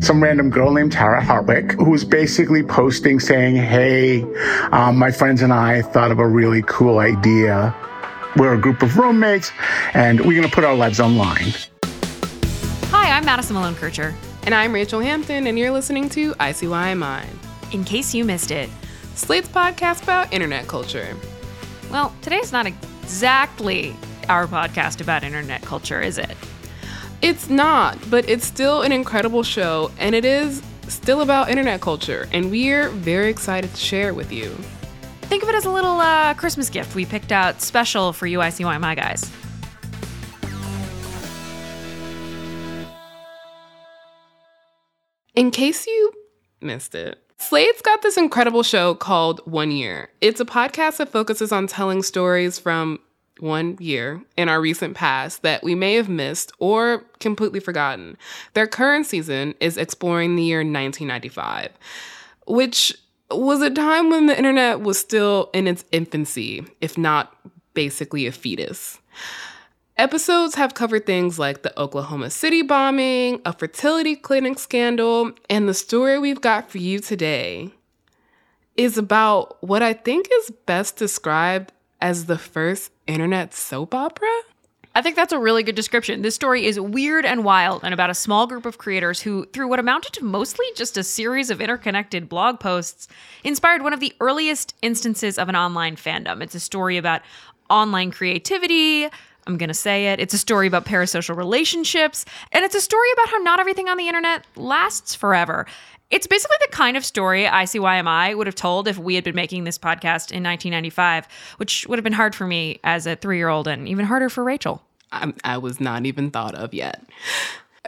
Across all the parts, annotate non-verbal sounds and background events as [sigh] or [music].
Some random girl named Tara Hartwick who was basically posting saying, Hey, um, my friends and I thought of a really cool idea. We're a group of roommates and we're going to put our lives online. Hi, I'm Madison Malone Kircher. And I'm Rachel Hampton, and you're listening to ICYMI. In case you missed it, Slate's podcast about internet culture. Well, today's not exactly our podcast about internet culture, is it? It's not, but it's still an incredible show, and it is still about internet culture, and we're very excited to share it with you. Think of it as a little uh, Christmas gift we picked out special for you ICYMI guys. In case you missed it, Slate's got this incredible show called One Year. It's a podcast that focuses on telling stories from one year in our recent past that we may have missed or completely forgotten. Their current season is exploring the year 1995, which was a time when the internet was still in its infancy, if not basically a fetus. Episodes have covered things like the Oklahoma City bombing, a fertility clinic scandal, and the story we've got for you today is about what I think is best described as the first internet soap opera. I think that's a really good description. This story is weird and wild and about a small group of creators who, through what amounted to mostly just a series of interconnected blog posts, inspired one of the earliest instances of an online fandom. It's a story about online creativity, I'm going to say it. It's a story about parasocial relationships, and it's a story about how not everything on the internet lasts forever. It's basically the kind of story ICYMI would have told if we had been making this podcast in 1995, which would have been hard for me as a three year old and even harder for Rachel. I, I was not even thought of yet.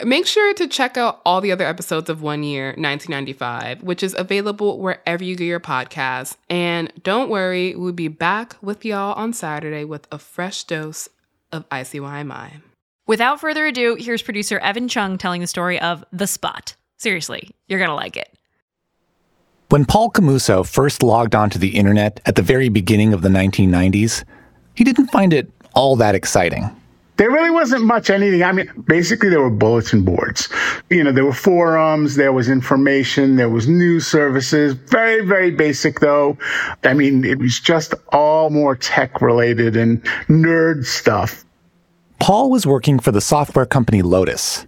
Make sure to check out all the other episodes of One Year 1995, which is available wherever you get your podcasts. And don't worry, we'll be back with y'all on Saturday with a fresh dose of ICYMI. Without further ado, here's producer Evan Chung telling the story of The Spot. Seriously, you're going to like it. When Paul Camuso first logged onto the internet at the very beginning of the 1990s, he didn't find it all that exciting. There really wasn't much anything. I mean, basically there were bulletin boards. You know, there were forums, there was information, there was news services. Very, very basic though. I mean, it was just all more tech related and nerd stuff. Paul was working for the software company Lotus.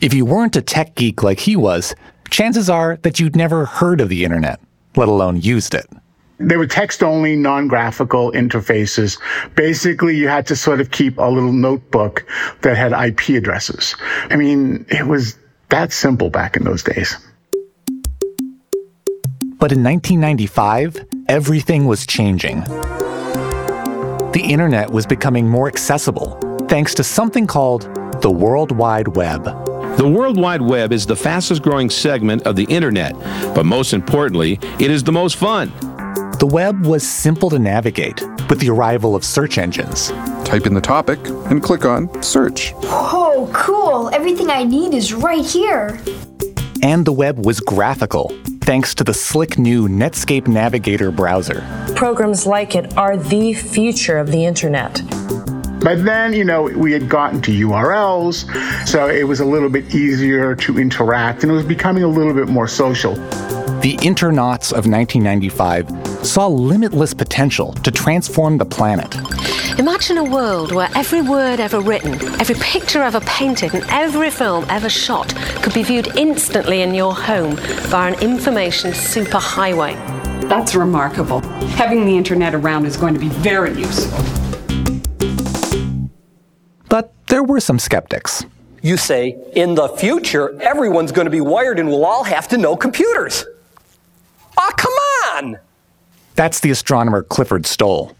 If you weren't a tech geek like he was, chances are that you'd never heard of the internet, let alone used it. They were text only, non graphical interfaces. Basically, you had to sort of keep a little notebook that had IP addresses. I mean, it was that simple back in those days. But in 1995, everything was changing. The internet was becoming more accessible thanks to something called the World Wide Web. The World Wide Web is the fastest growing segment of the internet, but most importantly, it is the most fun. The web was simple to navigate with the arrival of search engines. Type in the topic and click on search. Whoa, cool! Everything I need is right here. And the web was graphical, thanks to the slick new Netscape Navigator browser. Programs like it are the future of the internet. But then, you know, we had gotten to URLs, so it was a little bit easier to interact and it was becoming a little bit more social. The Internauts of 1995 saw limitless potential to transform the planet. Imagine a world where every word ever written, every picture ever painted, and every film ever shot could be viewed instantly in your home via an information superhighway. That's remarkable. Having the internet around is going to be very useful. There were some skeptics. You say, in the future, everyone's going to be wired and we'll all have to know computers. Ah, oh, come on! That's the astronomer Clifford Stoll.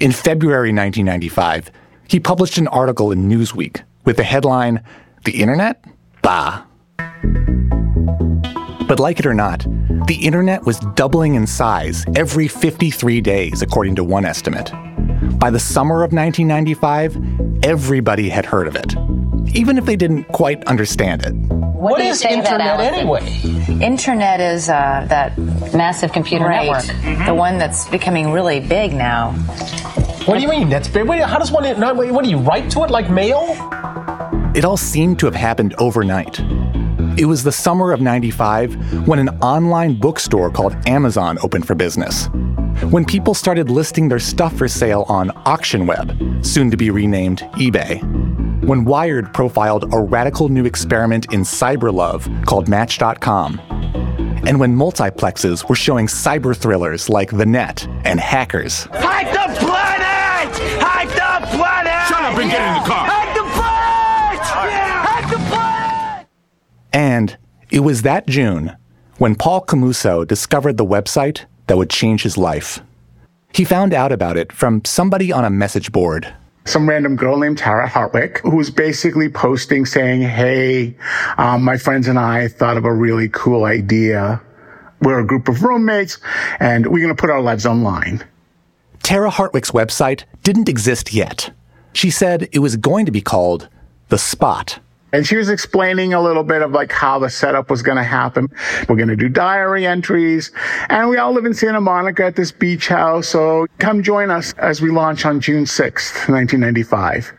In February 1995, he published an article in Newsweek with the headline, The Internet? Bah. But like it or not, the internet was doubling in size every 53 days, according to one estimate. By the summer of 1995, everybody had heard of it, even if they didn't quite understand it. What, what is internet anyway? Internet is uh, that massive computer right, network, mm-hmm. the one that's becoming really big now. What do you mean? That's big. How does one? What do you write to it like mail? It all seemed to have happened overnight. It was the summer of 95 when an online bookstore called Amazon opened for business. When people started listing their stuff for sale on AuctionWeb, soon to be renamed eBay. When Wired profiled a radical new experiment in cyberlove called Match.com. And when multiplexes were showing cyber thrillers like The Net and Hackers. Hack the planet! Hack the planet! Shut up and get in the car! And it was that June when Paul Camuso discovered the website that would change his life. He found out about it from somebody on a message board. Some random girl named Tara Hartwick, who was basically posting saying, Hey, um, my friends and I thought of a really cool idea. We're a group of roommates and we're going to put our lives online. Tara Hartwick's website didn't exist yet. She said it was going to be called The Spot. And she was explaining a little bit of like how the setup was going to happen. We're going to do diary entries and we all live in Santa Monica at this beach house. So come join us as we launch on June 6th, 1995.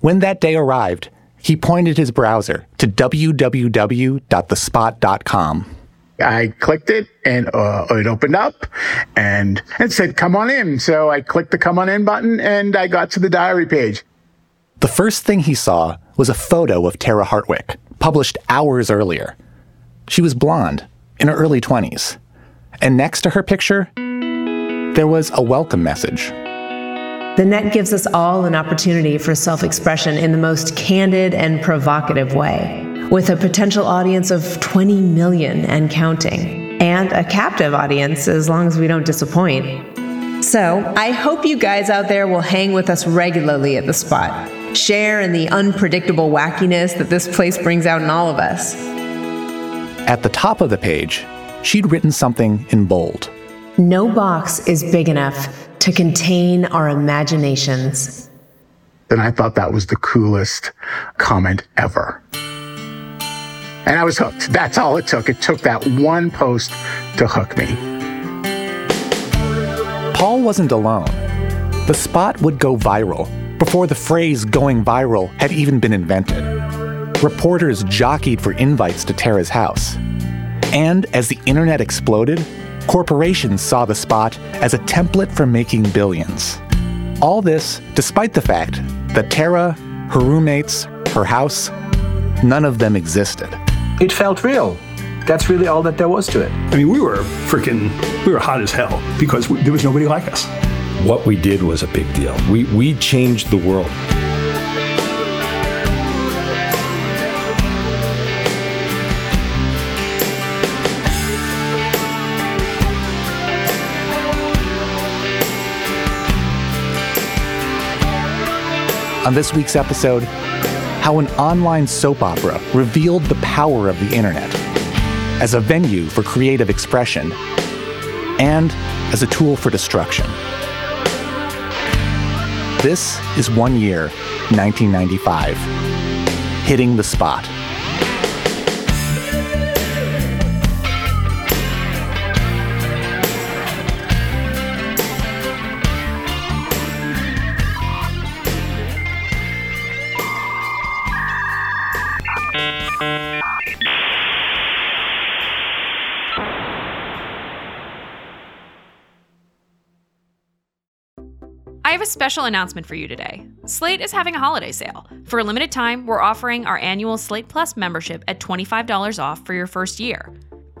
When that day arrived, he pointed his browser to www.thespot.com. I clicked it and uh, it opened up and it said, come on in. So I clicked the come on in button and I got to the diary page. The first thing he saw was a photo of Tara Hartwick, published hours earlier. She was blonde, in her early 20s. And next to her picture, there was a welcome message. The net gives us all an opportunity for self expression in the most candid and provocative way, with a potential audience of 20 million and counting, and a captive audience as long as we don't disappoint. So, I hope you guys out there will hang with us regularly at the spot share in the unpredictable wackiness that this place brings out in all of us. At the top of the page, she'd written something in bold. No box is big enough to contain our imaginations. And I thought that was the coolest comment ever. And I was hooked. That's all it took. It took that one post to hook me. Paul wasn't alone. The spot would go viral before the phrase going viral had even been invented. Reporters jockeyed for invites to Tara's house. And as the internet exploded, corporations saw the spot as a template for making billions. All this despite the fact that Tara, her roommates, her house, none of them existed. It felt real. That's really all that there was to it. I mean, we were freaking, we were hot as hell because there was nobody like us what we did was a big deal. We, we changed the world. On this week's episode, how an online soap opera revealed the power of the internet as a venue for creative expression and as a tool for destruction. This is one year, 1995. Hitting the spot. I have a special announcement for you today. Slate is having a holiday sale. For a limited time, we're offering our annual Slate Plus membership at $25 off for your first year.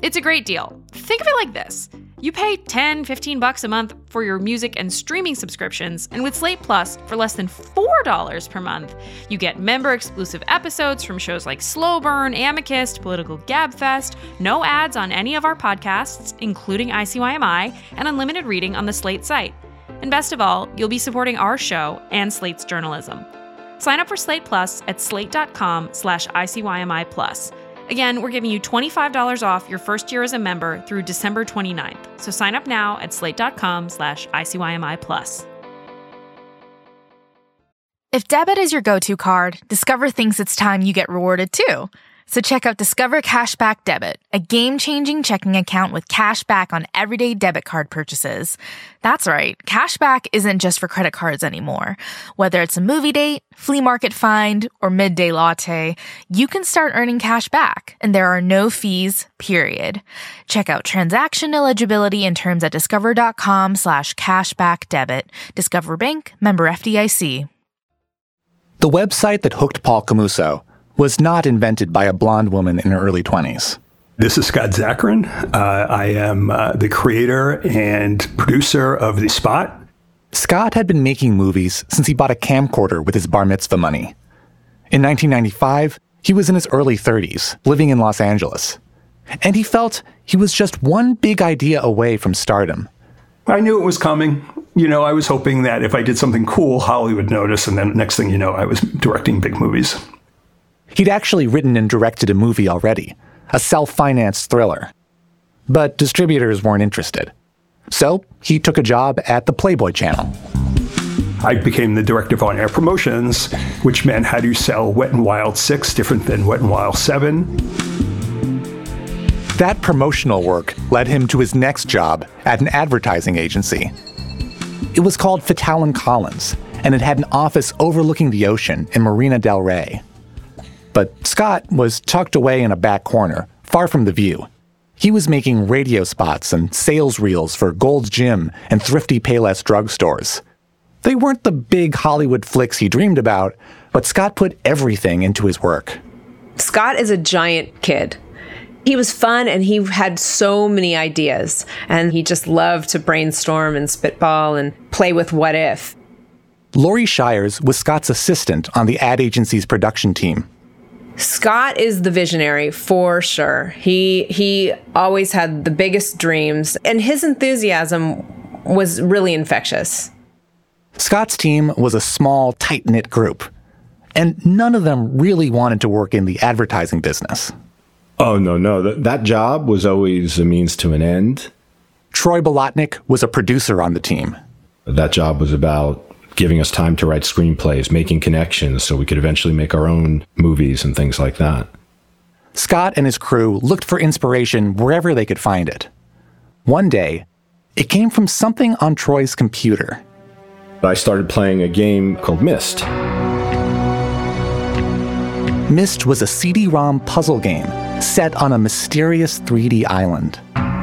It's a great deal. Think of it like this. You pay 10, 15 bucks a month for your music and streaming subscriptions, and with Slate Plus, for less than $4 per month, you get member exclusive episodes from shows like Slow Burn, Amicus, Political Gabfest, no ads on any of our podcasts, including ICYMI, and unlimited reading on the Slate site. And best of all, you'll be supporting our show and Slate's journalism. Sign up for Slate Plus at slate.com slash ICYMI plus. Again, we're giving you $25 off your first year as a member through December 29th. So sign up now at slate.com slash ICYMI plus. If debit is your go-to card, Discover thinks it's time you get rewarded too. So check out Discover Cashback Debit, a game-changing checking account with cash back on everyday debit card purchases. That's right, cashback isn't just for credit cards anymore. Whether it's a movie date, flea market find, or midday latte, you can start earning cash back, and there are no fees, period. Check out transaction eligibility and terms at discover.com slash cashback debit. Discover Bank, member FDIC. The website that hooked Paul Camuso was not invented by a blonde woman in her early 20s. This is Scott Zakarin. Uh, I am uh, the creator and producer of The Spot. Scott had been making movies since he bought a camcorder with his bar mitzvah money. In 1995, he was in his early 30s, living in Los Angeles. And he felt he was just one big idea away from stardom. I knew it was coming. You know, I was hoping that if I did something cool, Hollywood would notice, and then next thing you know, I was directing big movies. He'd actually written and directed a movie already, a self financed thriller. But distributors weren't interested. So he took a job at the Playboy Channel. I became the director of on air promotions, which meant how do you sell Wet and Wild 6 different than Wet and Wild 7? That promotional work led him to his next job at an advertising agency. It was called Fattal and Collins, and it had an office overlooking the ocean in Marina del Rey. But Scott was tucked away in a back corner, far from the view. He was making radio spots and sales reels for Gold's Gym and Thrifty Payless drugstores. They weren't the big Hollywood flicks he dreamed about, but Scott put everything into his work. Scott is a giant kid. He was fun and he had so many ideas, and he just loved to brainstorm and spitball and play with what if. Laurie Shires was Scott's assistant on the ad agency's production team. Scott is the visionary for sure. He he always had the biggest dreams and his enthusiasm was really infectious. Scott's team was a small, tight-knit group, and none of them really wanted to work in the advertising business. Oh, no, no. That, that job was always a means to an end. Troy Bolotnick was a producer on the team. That job was about giving us time to write screenplays, making connections so we could eventually make our own movies and things like that. Scott and his crew looked for inspiration wherever they could find it. One day, it came from something on Troy's computer. I started playing a game called Myst. Myst was a CD ROM puzzle game set on a mysterious 3D island.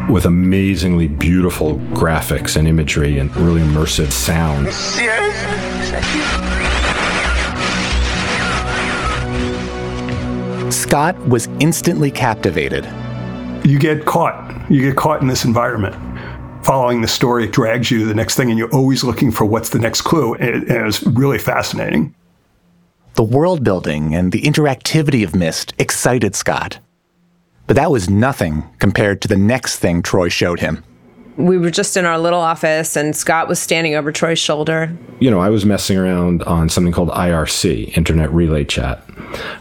With amazingly beautiful graphics and imagery and really immersive sound. Scott was instantly captivated. You get caught. You get caught in this environment. Following the story drags you to the next thing, and you're always looking for what's the next clue. And it, it was really fascinating. The world building and the interactivity of Myst excited Scott. But that was nothing compared to the next thing Troy showed him. We were just in our little office, and Scott was standing over Troy's shoulder. You know, I was messing around on something called IRC, Internet Relay Chat.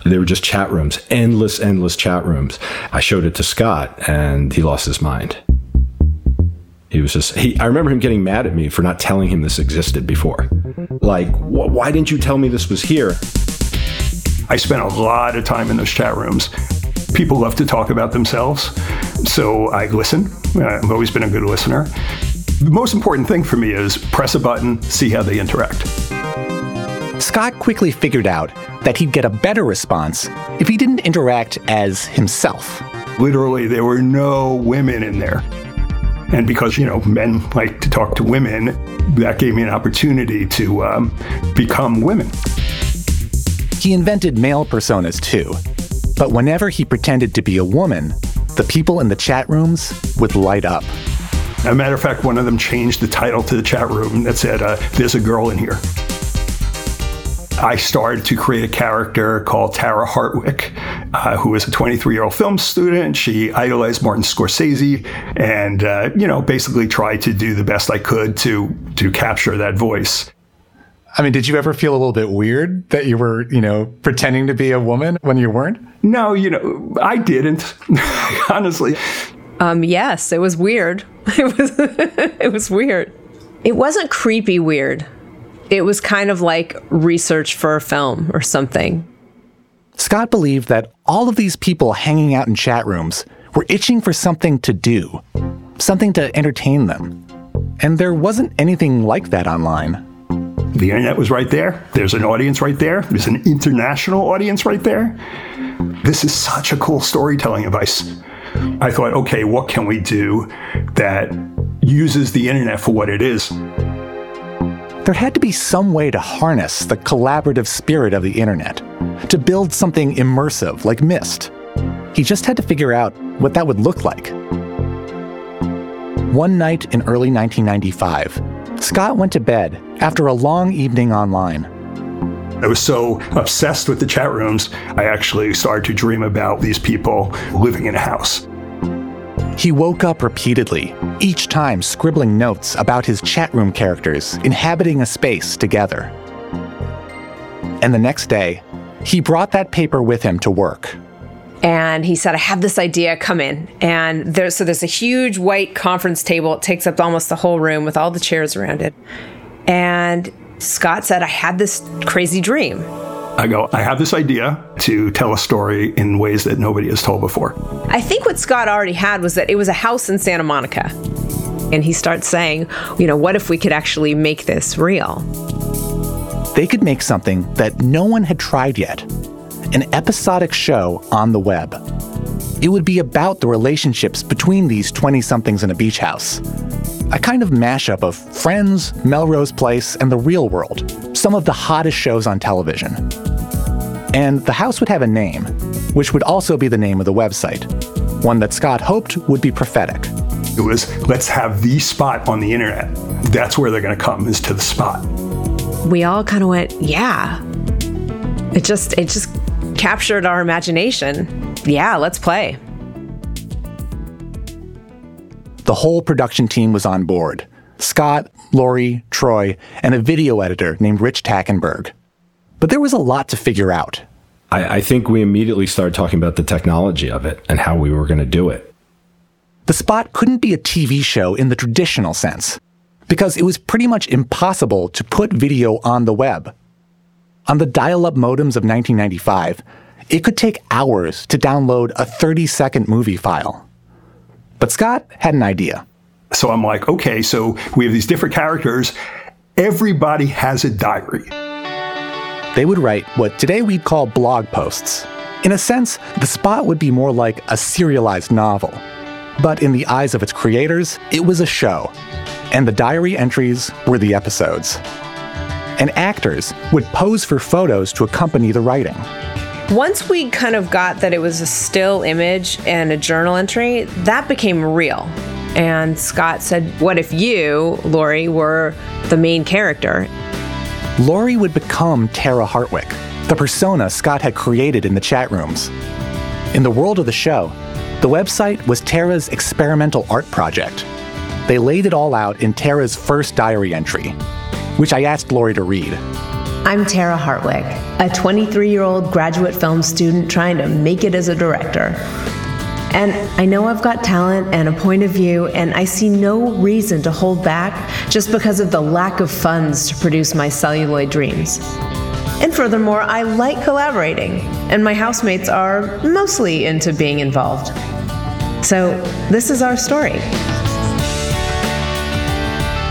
They were just chat rooms, endless, endless chat rooms. I showed it to Scott, and he lost his mind. He was just, he, I remember him getting mad at me for not telling him this existed before. Like, wh- why didn't you tell me this was here? I spent a lot of time in those chat rooms. People love to talk about themselves, so I listen. I've always been a good listener. The most important thing for me is press a button, see how they interact. Scott quickly figured out that he'd get a better response if he didn't interact as himself. Literally, there were no women in there. And because, you know, men like to talk to women, that gave me an opportunity to um, become women. He invented male personas too. But whenever he pretended to be a woman, the people in the chat rooms would light up. As a matter of fact, one of them changed the title to the chat room that said, uh, There's a girl in here. I started to create a character called Tara Hartwick, uh, who was a 23 year old film student. She idolized Martin Scorsese and, uh, you know, basically tried to do the best I could to, to capture that voice. I mean, did you ever feel a little bit weird that you were, you know, pretending to be a woman when you weren't? No, you know, I didn't. [laughs] Honestly. Um, yes, it was weird. [laughs] It was [laughs] it was weird. It wasn't creepy weird. It was kind of like research for a film or something. Scott believed that all of these people hanging out in chat rooms were itching for something to do, something to entertain them. And there wasn't anything like that online. The internet was right there. There's an audience right there. There's an international audience right there. This is such a cool storytelling device. I thought, okay, what can we do that uses the internet for what it is? There had to be some way to harness the collaborative spirit of the internet, to build something immersive like Myst. He just had to figure out what that would look like. One night in early 1995, Scott went to bed after a long evening online. I was so obsessed with the chat rooms, I actually started to dream about these people living in a house. He woke up repeatedly, each time scribbling notes about his chat room characters inhabiting a space together. And the next day, he brought that paper with him to work. And he said, I have this idea, come in. And there's so there's a huge white conference table. It takes up almost the whole room with all the chairs around it. And Scott said, I had this crazy dream. I go, I have this idea to tell a story in ways that nobody has told before. I think what Scott already had was that it was a house in Santa Monica. And he starts saying, you know, what if we could actually make this real? They could make something that no one had tried yet an episodic show on the web. It would be about the relationships between these 20 somethings in a beach house. A kind of mashup of Friends, Melrose Place, and the real world, some of the hottest shows on television. And the house would have a name, which would also be the name of the website, one that Scott hoped would be prophetic. It was, let's have the spot on the internet. That's where they're going to come, is to the spot. We all kind of went, yeah. It just, it just captured our imagination. Yeah, let's play. The whole production team was on board Scott, Laurie, Troy, and a video editor named Rich Tackenberg. But there was a lot to figure out. I, I think we immediately started talking about the technology of it and how we were going to do it. The spot couldn't be a TV show in the traditional sense, because it was pretty much impossible to put video on the web. On the dial up modems of 1995, it could take hours to download a 30 second movie file. But Scott had an idea. So I'm like, okay, so we have these different characters. Everybody has a diary. They would write what today we'd call blog posts. In a sense, the spot would be more like a serialized novel. But in the eyes of its creators, it was a show. And the diary entries were the episodes. And actors would pose for photos to accompany the writing. Once we kind of got that it was a still image and a journal entry, that became real. And Scott said, What if you, Laurie, were the main character? Laurie would become Tara Hartwick, the persona Scott had created in the chat rooms. In the world of the show, the website was Tara's experimental art project. They laid it all out in Tara's first diary entry, which I asked Laurie to read. I'm Tara Hartwick, a 23 year old graduate film student trying to make it as a director. And I know I've got talent and a point of view, and I see no reason to hold back just because of the lack of funds to produce my celluloid dreams. And furthermore, I like collaborating, and my housemates are mostly into being involved. So, this is our story.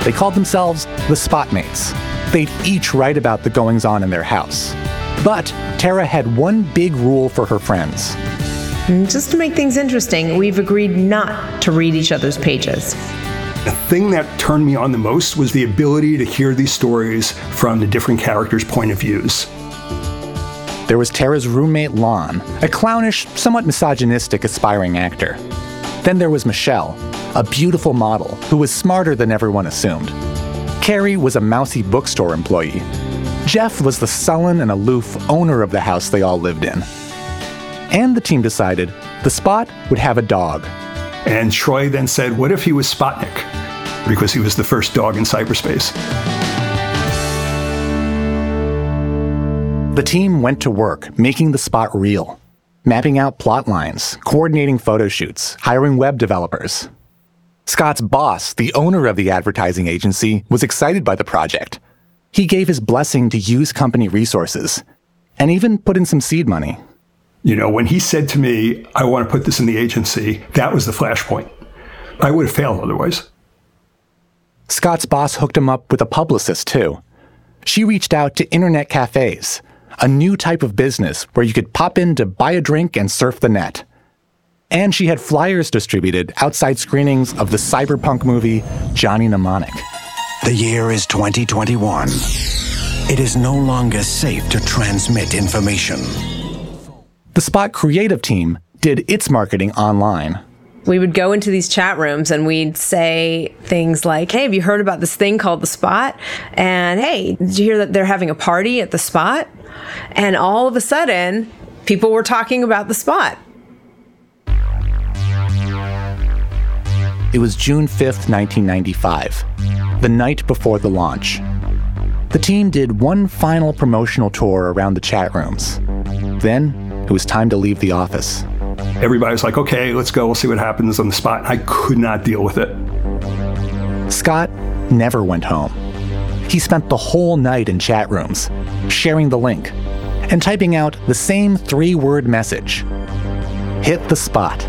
They called themselves the Spotmates. They'd each write about the goings on in their house. But Tara had one big rule for her friends. Mm, just to make things interesting, we've agreed not to read each other's pages. The thing that turned me on the most was the ability to hear these stories from the different characters' point of views. There was Tara's roommate Lon, a clownish, somewhat misogynistic aspiring actor. Then there was Michelle, a beautiful model who was smarter than everyone assumed. Carrie was a mousy bookstore employee. Jeff was the sullen and aloof owner of the house they all lived in. And the team decided the spot would have a dog. And Troy then said, What if he was Spotnik? Because he was the first dog in cyberspace. The team went to work making the spot real, mapping out plot lines, coordinating photo shoots, hiring web developers. Scott's boss, the owner of the advertising agency, was excited by the project. He gave his blessing to use company resources and even put in some seed money. You know, when he said to me, I want to put this in the agency, that was the flashpoint. I would have failed otherwise. Scott's boss hooked him up with a publicist, too. She reached out to internet cafes, a new type of business where you could pop in to buy a drink and surf the net. And she had flyers distributed outside screenings of the cyberpunk movie Johnny Mnemonic. The year is 2021. It is no longer safe to transmit information. The Spot creative team did its marketing online. We would go into these chat rooms and we'd say things like, Hey, have you heard about this thing called The Spot? And hey, did you hear that they're having a party at The Spot? And all of a sudden, people were talking about The Spot. It was June 5th, 1995, the night before the launch. The team did one final promotional tour around the chat rooms. Then it was time to leave the office. Everybody was like, okay, let's go. We'll see what happens on the spot. I could not deal with it. Scott never went home. He spent the whole night in chat rooms, sharing the link, and typing out the same three word message hit the spot.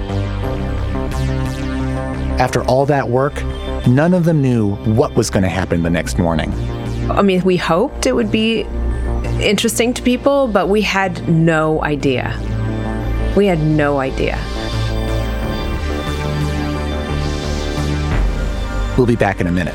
After all that work, none of them knew what was going to happen the next morning. I mean, we hoped it would be interesting to people, but we had no idea. We had no idea. We'll be back in a minute.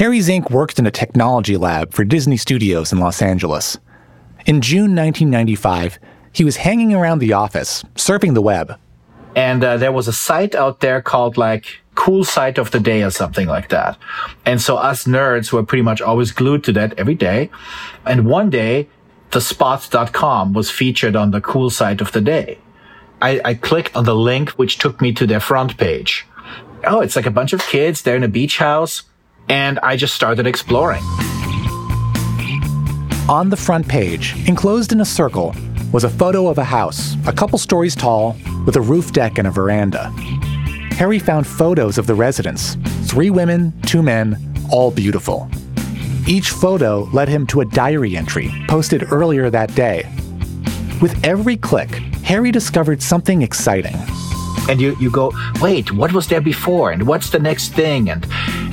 Harry Zink worked in a technology lab for Disney Studios in Los Angeles. In June 1995, he was hanging around the office, surfing the web. And uh, there was a site out there called like Cool Site of the Day or something like that. And so us nerds were pretty much always glued to that every day. And one day, thespot.com was featured on the Cool Site of the Day. I, I clicked on the link, which took me to their front page. Oh, it's like a bunch of kids. They're in a beach house and I just started exploring. On the front page, enclosed in a circle, was a photo of a house, a couple stories tall, with a roof deck and a veranda. Harry found photos of the residents three women, two men, all beautiful. Each photo led him to a diary entry posted earlier that day. With every click, Harry discovered something exciting. And you, you go, wait, what was there before? And what's the next thing? And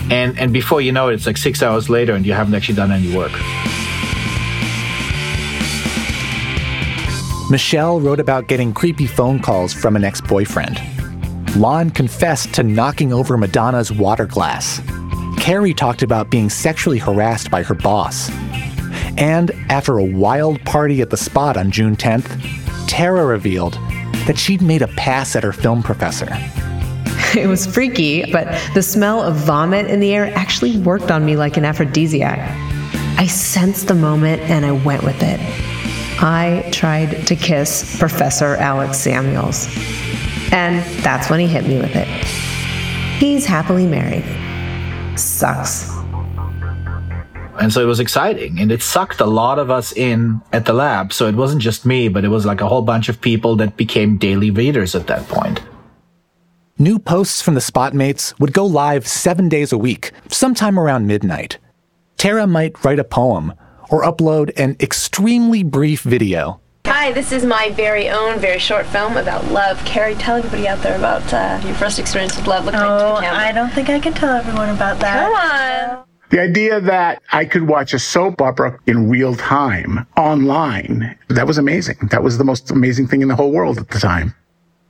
and and before you know it, it's like six hours later and you haven't actually done any work. Michelle wrote about getting creepy phone calls from an ex boyfriend. Lon confessed to knocking over Madonna's water glass. Carrie talked about being sexually harassed by her boss. And after a wild party at the spot on June 10th, Tara revealed that she'd made a pass at her film professor. [laughs] It was freaky, but the smell of vomit in the air actually worked on me like an aphrodisiac. I sensed the moment and I went with it. I tried to kiss Professor Alex Samuels. And that's when he hit me with it. He's happily married. Sucks. And so it was exciting and it sucked a lot of us in at the lab. So it wasn't just me, but it was like a whole bunch of people that became daily readers at that point. New posts from the Spotmates would go live seven days a week, sometime around midnight. Tara might write a poem or upload an extremely brief video. Hi, this is my very own, very short film about love. Carrie, tell everybody out there about uh, your first experience with love. Look Oh, right the camera. I don't think I can tell everyone about that. Come on. The idea that I could watch a soap opera in real time online, that was amazing. That was the most amazing thing in the whole world at the time.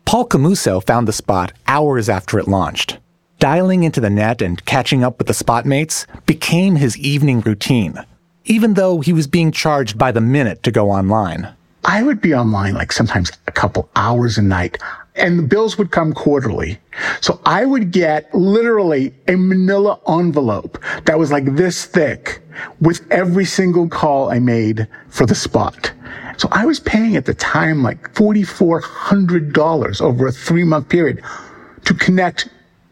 Paul Camuso found the spot hours after it launched. Dialing into the net and catching up with the Spotmates became his evening routine, even though he was being charged by the minute to go online. I would be online like sometimes a couple hours a night and the bills would come quarterly. So I would get literally a manila envelope that was like this thick with every single call I made for the spot. So I was paying at the time like $4,400 over a three month period to connect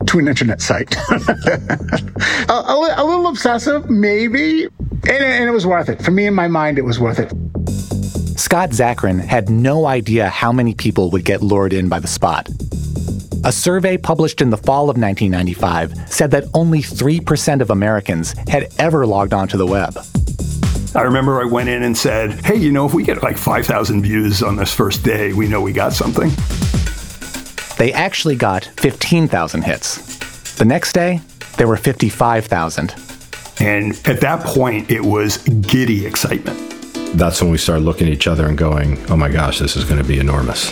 to an internet site. [laughs] a, a a little obsessive, maybe. And, and it was worth it. For me, in my mind, it was worth it. Scott Zakarin had no idea how many people would get lured in by the spot. A survey published in the fall of 1995 said that only 3% of Americans had ever logged onto the web. I remember I went in and said, hey, you know, if we get like 5,000 views on this first day, we know we got something. They actually got 15,000 hits. The next day, there were 55,000. And at that point, it was giddy excitement. That's when we started looking at each other and going, oh my gosh, this is going to be enormous.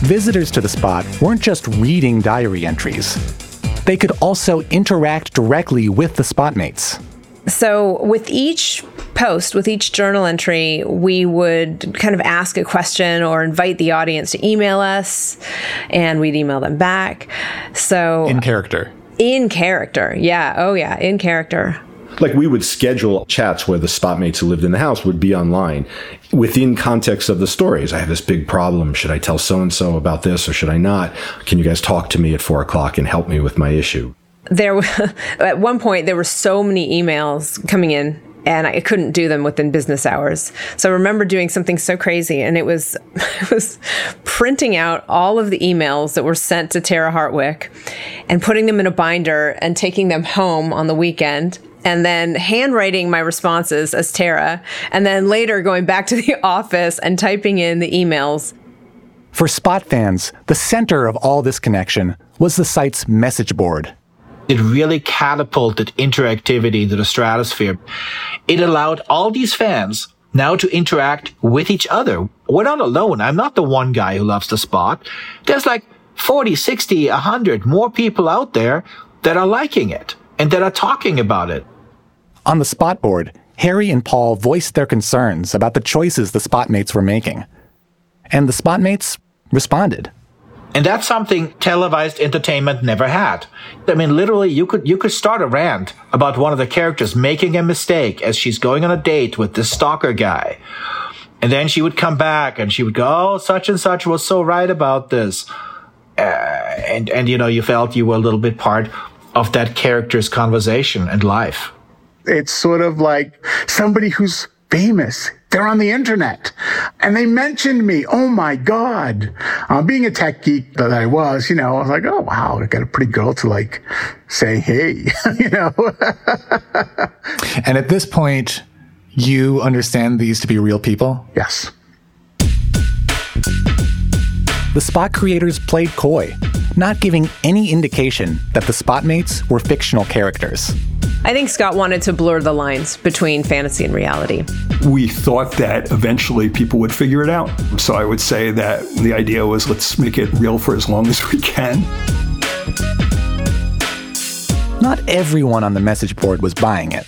Visitors to the spot weren't just reading diary entries, they could also interact directly with the spotmates. So, with each post, with each journal entry, we would kind of ask a question or invite the audience to email us, and we'd email them back. So, In character. in character. Yeah. Oh, yeah. In character. Like we would schedule chats where the spotmates who lived in the house would be online within context of the stories. I have this big problem. Should I tell so and so about this or should I not? Can you guys talk to me at four o'clock and help me with my issue? There, [laughs] at one point, there were so many emails coming in. And I couldn't do them within business hours. So I remember doing something so crazy, and it was, [laughs] it was printing out all of the emails that were sent to Tara Hartwick, and putting them in a binder and taking them home on the weekend, and then handwriting my responses as Tara, and then later going back to the [laughs] office and typing in the emails. For Spot fans, the center of all this connection was the site's message board. It really catapulted interactivity into the stratosphere. It allowed all these fans now to interact with each other. We're not alone. I'm not the one guy who loves the spot. There's like 40, 60, 100 more people out there that are liking it and that are talking about it. On the Spot board, Harry and Paul voiced their concerns about the choices the Spotmates were making. And the Spotmates responded. And that's something televised entertainment never had. I mean, literally, you could, you could start a rant about one of the characters making a mistake as she's going on a date with this stalker guy. And then she would come back and she would go, Oh, such and such was so right about this. Uh, and, and, you know, you felt you were a little bit part of that character's conversation and life. It's sort of like somebody who's famous. They're on the internet and they mentioned me. Oh my God. Uh, being a tech geek that I was, you know, I was like, oh wow, I got a pretty girl to like say, hey, [laughs] you know. [laughs] And at this point, you understand these to be real people? Yes. The Spot creators played coy, not giving any indication that the Spotmates were fictional characters. I think Scott wanted to blur the lines between fantasy and reality. We thought that eventually people would figure it out. So I would say that the idea was let's make it real for as long as we can. Not everyone on the message board was buying it.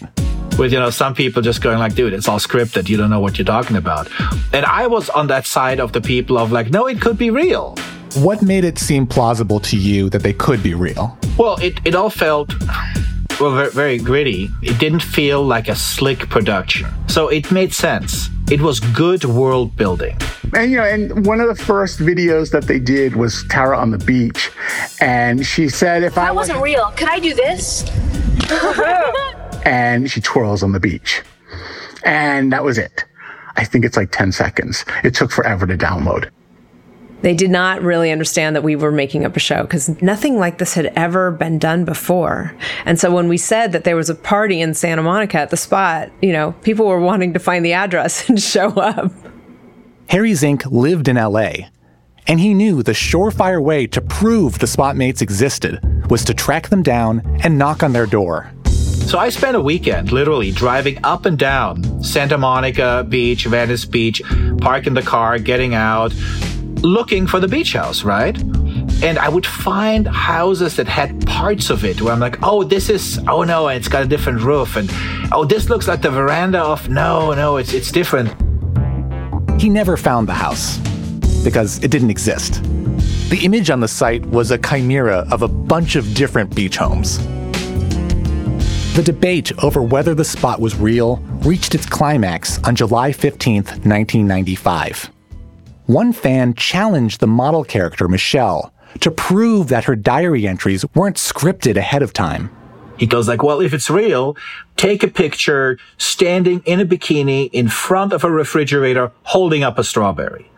with you know some people just going like dude it's all scripted you don't know what you're talking about and i was on that side of the people of like no it could be real What made it seem plausible to you that they could be real? well it, it all felt well very, very gritty it didn't feel like a slick production so it made sense it was good world building And you know, and one of the first videos that they did was Tara on the beach, and she said, "If I That wasn't real. Could I do this? [laughs] and she twirls on the beach. And that was it. I think it's like 10 seconds. It took forever to download. They did not really understand that we were making up a show because nothing like this had ever been done before. And so when we said that there was a party in Santa Monica at the spot, you know, people were wanting to find the address [laughs] and show up. Harry Zink lived in LA, and he knew the surefire way to prove the spotmates existed was to track them down and knock on their door. So I spent a weekend literally driving up and down Santa Monica Beach, Venice Beach, parking the car, getting out, looking for the beach house, right? And I would find houses that had parts of it where I'm like, oh, this is, oh no, it's got a different roof. And oh, this looks like the veranda of, no, no, it's, it's different. He never found the house because it didn't exist. The image on the site was a chimera of a bunch of different beach homes. The debate over whether the spot was real reached its climax on July 15, 1995. One fan challenged the model character, Michelle, to prove that her diary entries weren't scripted ahead of time. He goes like, well, if it's real, take a picture standing in a bikini in front of a refrigerator holding up a strawberry.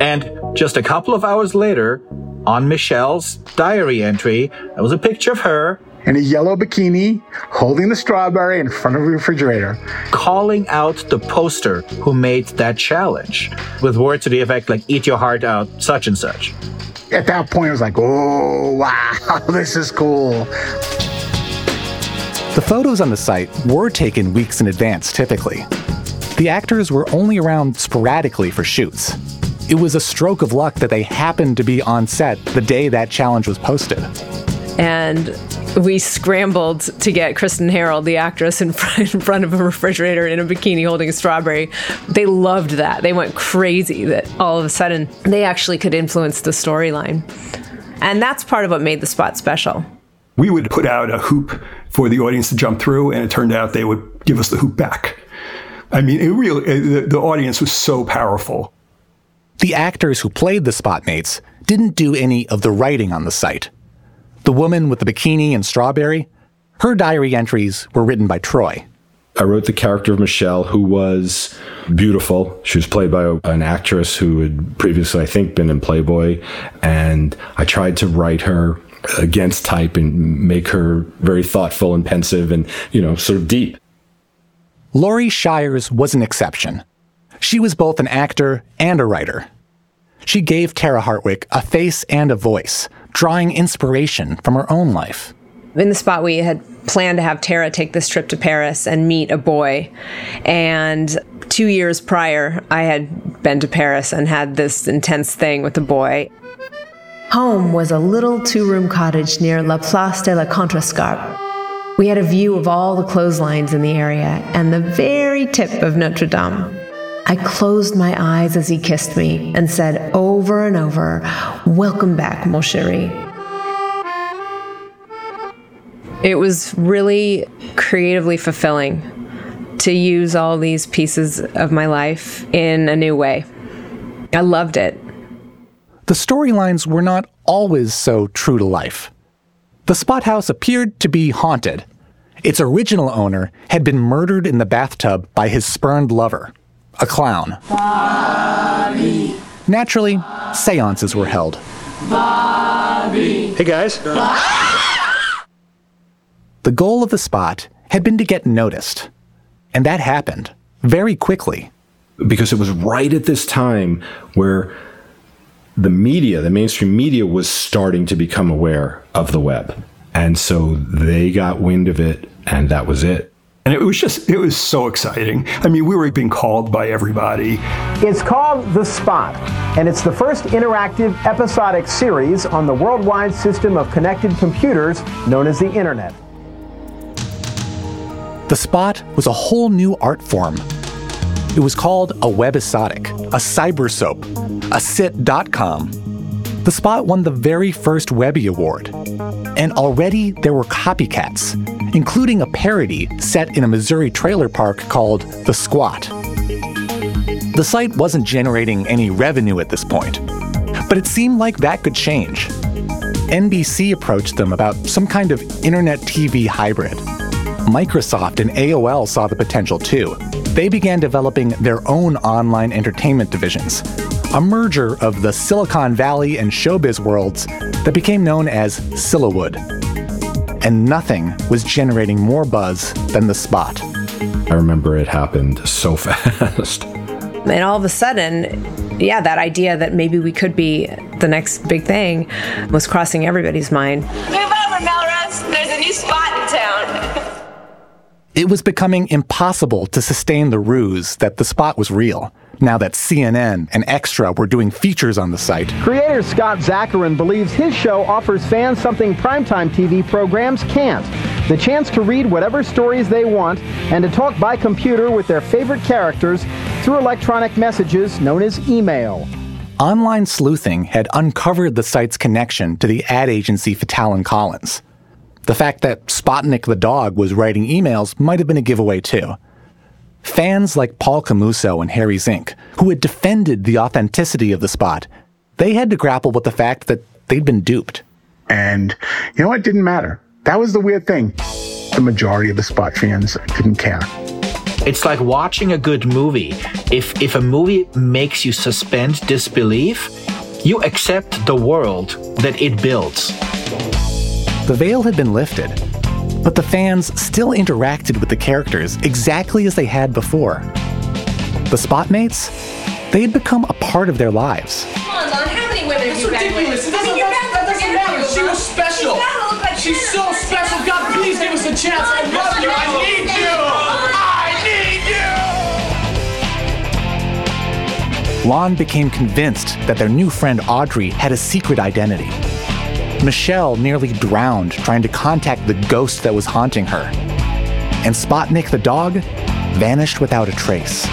And just a couple of hours later, on Michelle's diary entry, there was a picture of her in a yellow bikini holding the strawberry in front of a refrigerator. Calling out the poster who made that challenge with words to the effect like, eat your heart out, such and such. At that point, it was like, oh, wow, [laughs] this is cool. The photos on the site were taken weeks in advance, typically. The actors were only around sporadically for shoots. It was a stroke of luck that they happened to be on set the day that challenge was posted. And we scrambled to get Kristen Harold, the actress, in [laughs] front, in front of a refrigerator in a bikini holding a strawberry. They loved that. They went crazy that all of a sudden they actually could influence the storyline. And that's part of what made the spot special. We would put out a hoop for the audience to jump through, and it turned out they would give us the hoop back. I mean, it really, the, the audience was so powerful. The actors who played the spotmates didn't do any of the writing on the site. The woman with the bikini and strawberry, her diary entries were written by Troy. I wrote the character of Michelle, who was beautiful. She was played by an actress who had previously, I think, been in Playboy. And I tried to write her against type and make her very thoughtful and pensive and, you know, sort of deep. Laurie Shires was an exception. She was both an actor and a writer. She gave Tara Hartwick a face and a voice, drawing inspiration from her own life. In the spot, we had planned to have Tara take this trip to Paris and meet a boy. And two years prior, I had been to Paris and had this intense thing with a boy. Home was a little two room cottage near La Place de la Contrescarpe. We had a view of all the clotheslines in the area and the very tip of Notre Dame. I closed my eyes as he kissed me and said over and over, Welcome back, mon chéri. It was really creatively fulfilling to use all these pieces of my life in a new way. I loved it. The storylines were not always so true to life. The Spot House appeared to be haunted. Its original owner had been murdered in the bathtub by his spurned lover, a clown. Bobby. Naturally, seances were held. Bobby. Hey guys. The goal of the spot had been to get noticed. And that happened very quickly. Because it was right at this time where the media, the mainstream media, was starting to become aware of the web. And so they got wind of it, and that was it. And it was just, it was so exciting. I mean, we were being called by everybody. It's called The Spot, and it's the first interactive episodic series on the worldwide system of connected computers known as the Internet. The Spot was a whole new art form. It was called a webisodic, a cyber soap, a sit.com. The Spot won the very first Webby Award. And already there were copycats, including a parody set in a Missouri trailer park called The Squat. The site wasn't generating any revenue at this point, but it seemed like that could change. NBC approached them about some kind of internet TV hybrid. Microsoft and AOL saw the potential too. They began developing their own online entertainment divisions, a merger of the Silicon Valley and showbiz worlds that became known as Sillywood. And nothing was generating more buzz than the spot. I remember it happened so [laughs] fast. And all of a sudden, yeah, that idea that maybe we could be the next big thing was crossing everybody's mind. Move over, Melrose. There's a new spot in town. [laughs] It was becoming impossible to sustain the ruse that the spot was real, now that CNN and Extra were doing features on the site. Creator Scott Zakarin believes his show offers fans something primetime TV programs can't the chance to read whatever stories they want and to talk by computer with their favorite characters through electronic messages known as email. Online sleuthing had uncovered the site's connection to the ad agency Fattal and Collins. The fact that Spotnik the dog was writing emails might have been a giveaway too. Fans like Paul Camuso and Harry Zink, who had defended the authenticity of the spot, they had to grapple with the fact that they'd been duped. And you know what? It didn't matter. That was the weird thing. The majority of the spot fans didn't care. It's like watching a good movie. If if a movie makes you suspend disbelief, you accept the world that it builds. The veil had been lifted, but the fans still interacted with the characters exactly as they had before. The Spotmates, they had become a part of their lives. Come on, Lon. How many women have It's you been ridiculous. with? It doesn't, You're that, back that doesn't the matter. She was special. You gotta like She's so special. God, please give us a chance. I love you. I need you. I need you. Lon became convinced that their new friend Audrey had a secret identity. Michelle nearly drowned trying to contact the ghost that was haunting her. And Spotnik the dog vanished without a trace.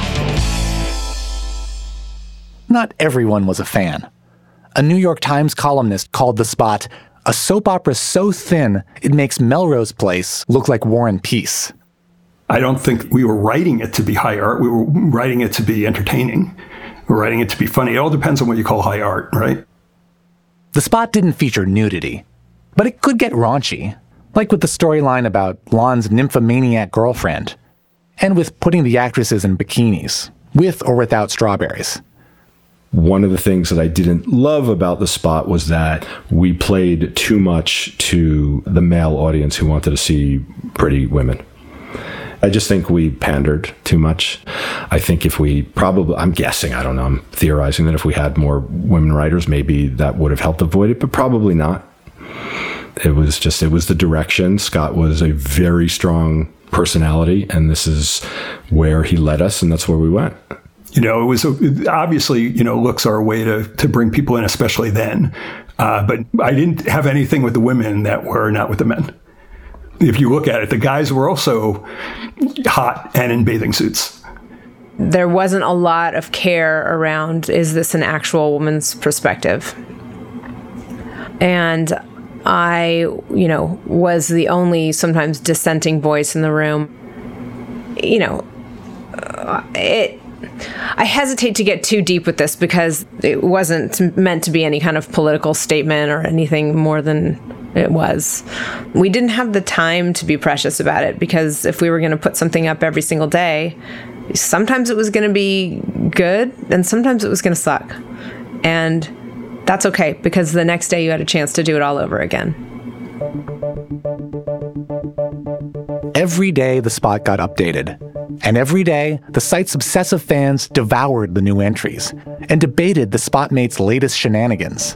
Not everyone was a fan. A New York Times columnist called the spot a soap opera so thin it makes Melrose Place look like War and Peace. I don't think we were writing it to be high art. We were writing it to be entertaining. We were writing it to be funny. It all depends on what you call high art, right? The spot didn't feature nudity, but it could get raunchy, like with the storyline about Lon's nymphomaniac girlfriend, and with putting the actresses in bikinis, with or without strawberries. One of the things that I didn't love about the spot was that we played too much to the male audience who wanted to see pretty women. I just think we pandered too much. I think if we probably, I'm guessing, I don't know, I'm theorizing that if we had more women writers, maybe that would have helped avoid it, but probably not. It was just, it was the direction. Scott was a very strong personality, and this is where he led us, and that's where we went. You know, it was obviously, you know, looks are a way to, to bring people in, especially then. Uh, but I didn't have anything with the women that were not with the men. If you look at it, the guys were also hot and in bathing suits. There wasn't a lot of care around is this an actual woman's perspective? And I, you know, was the only sometimes dissenting voice in the room. You know, uh, it I hesitate to get too deep with this because it wasn't meant to be any kind of political statement or anything more than it was. We didn't have the time to be precious about it because if we were going to put something up every single day, sometimes it was going to be good and sometimes it was going to suck. And that's okay because the next day you had a chance to do it all over again. Every day the spot got updated. And every day, the site's obsessive fans devoured the new entries and debated the Spotmates' latest shenanigans.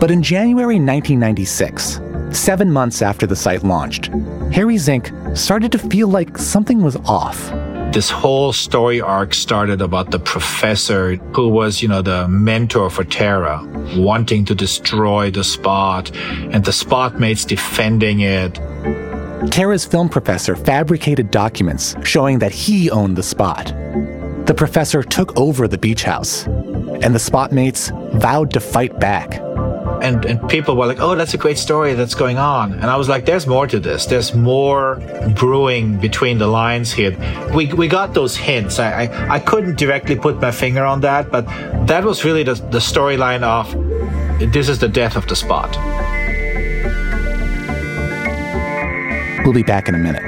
But in January 1996, seven months after the site launched, Harry Zink started to feel like something was off. This whole story arc started about the professor who was, you know, the mentor for Tara, wanting to destroy the spot, and the spotmates defending it. Tara's film professor fabricated documents showing that he owned the spot. The professor took over the beach house, and the spotmates vowed to fight back. And, and people were like, oh, that's a great story that's going on. And I was like, there's more to this. There's more brewing between the lines here. We, we got those hints. I, I, I couldn't directly put my finger on that, but that was really the, the storyline of this is the death of the spot. We'll be back in a minute.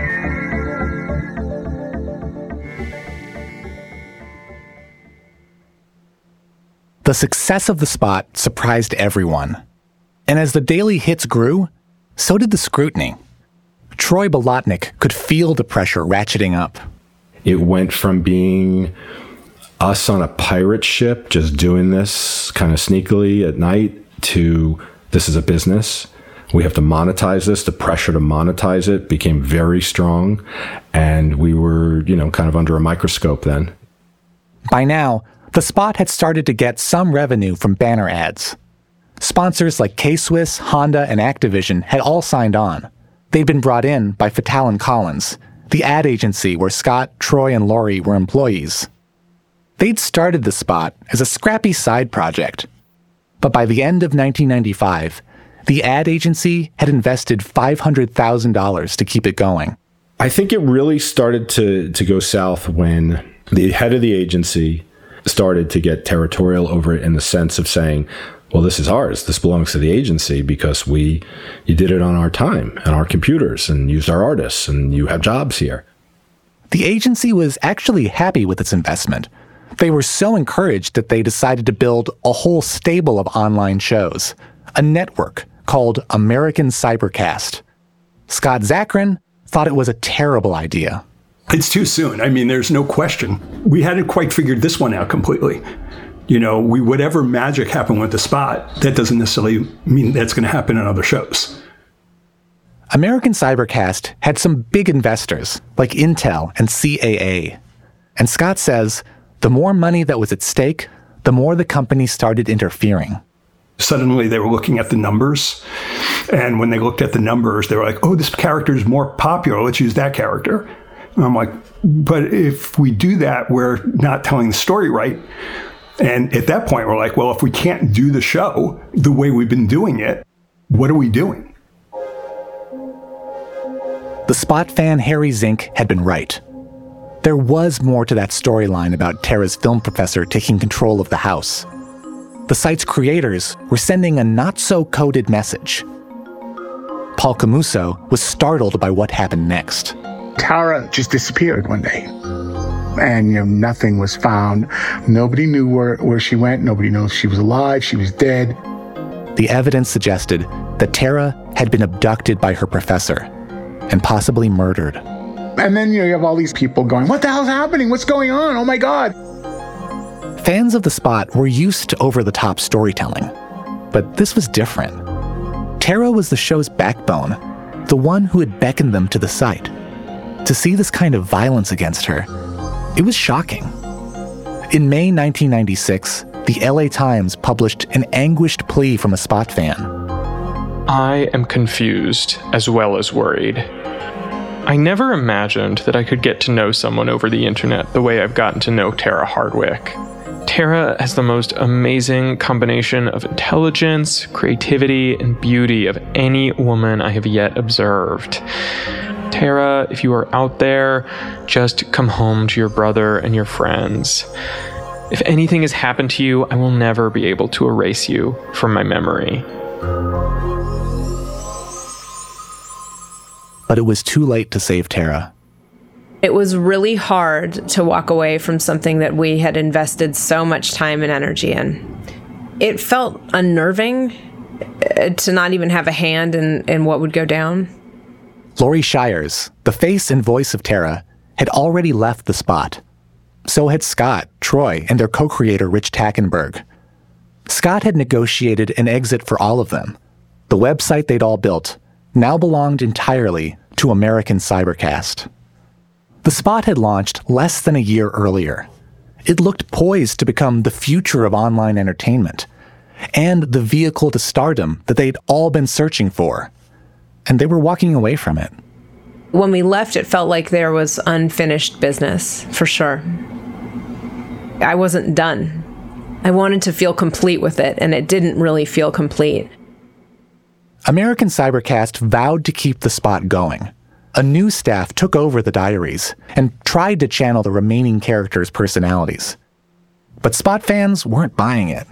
The success of the spot surprised everyone. And as the daily hits grew, so did the scrutiny. Troy Bolotnick could feel the pressure ratcheting up. It went from being us on a pirate ship, just doing this kind of sneakily at night, to this is a business. We have to monetize this. The pressure to monetize it became very strong. And we were, you know, kind of under a microscope then. By now, the spot had started to get some revenue from banner ads. Sponsors like K Swiss, Honda, and Activision had all signed on. They'd been brought in by Fattal and Collins, the ad agency where Scott, Troy, and Laurie were employees. They'd started the spot as a scrappy side project. But by the end of 1995, the ad agency had invested $500,000 to keep it going. I think it really started to, to go south when the head of the agency started to get territorial over it in the sense of saying, well, this is ours. This belongs to the agency because we, you did it on our time and our computers and used our artists and you have jobs here. The agency was actually happy with its investment. They were so encouraged that they decided to build a whole stable of online shows, a network called American Cybercast. Scott Zakarin thought it was a terrible idea. It's too soon. I mean, there's no question. We hadn't quite figured this one out completely. You know, we whatever magic happened with the spot, that doesn't necessarily mean that's going to happen in other shows. American Cybercast had some big investors like Intel and CAA. And Scott says the more money that was at stake, the more the company started interfering. Suddenly they were looking at the numbers. And when they looked at the numbers, they were like, oh, this character is more popular. Let's use that character. And I'm like, but if we do that, we're not telling the story right. And at that point, we're like, well, if we can't do the show the way we've been doing it, what are we doing? The spot fan Harry Zink had been right. There was more to that storyline about Tara's film professor taking control of the house. The site's creators were sending a not so coded message. Paul Camuso was startled by what happened next. Tara just disappeared one day. And you know, nothing was found. Nobody knew where, where she went. Nobody knows she was alive, she was dead. The evidence suggested that Tara had been abducted by her professor and possibly murdered. And then you, know, you have all these people going, What the hell's happening? What's going on? Oh my God. Fans of the spot were used to over the top storytelling, but this was different. Tara was the show's backbone, the one who had beckoned them to the site. To see this kind of violence against her, it was shocking. In May 1996, the LA Times published an anguished plea from a Spot fan. I am confused as well as worried. I never imagined that I could get to know someone over the internet the way I've gotten to know Tara Hartwick. Tara has the most amazing combination of intelligence, creativity, and beauty of any woman I have yet observed. Tara, if you are out there, just come home to your brother and your friends. If anything has happened to you, I will never be able to erase you from my memory. But it was too late to save Tara. It was really hard to walk away from something that we had invested so much time and energy in. It felt unnerving uh, to not even have a hand in, in what would go down. Laurie Shires, the face and voice of Tara, had already left the spot. So had Scott, Troy, and their co creator Rich Tackenberg. Scott had negotiated an exit for all of them. The website they'd all built now belonged entirely to American Cybercast. The spot had launched less than a year earlier. It looked poised to become the future of online entertainment and the vehicle to stardom that they'd all been searching for. And they were walking away from it. When we left, it felt like there was unfinished business, for sure. I wasn't done. I wanted to feel complete with it, and it didn't really feel complete. American Cybercast vowed to keep the spot going. A new staff took over the diaries and tried to channel the remaining characters' personalities. But Spot fans weren't buying it.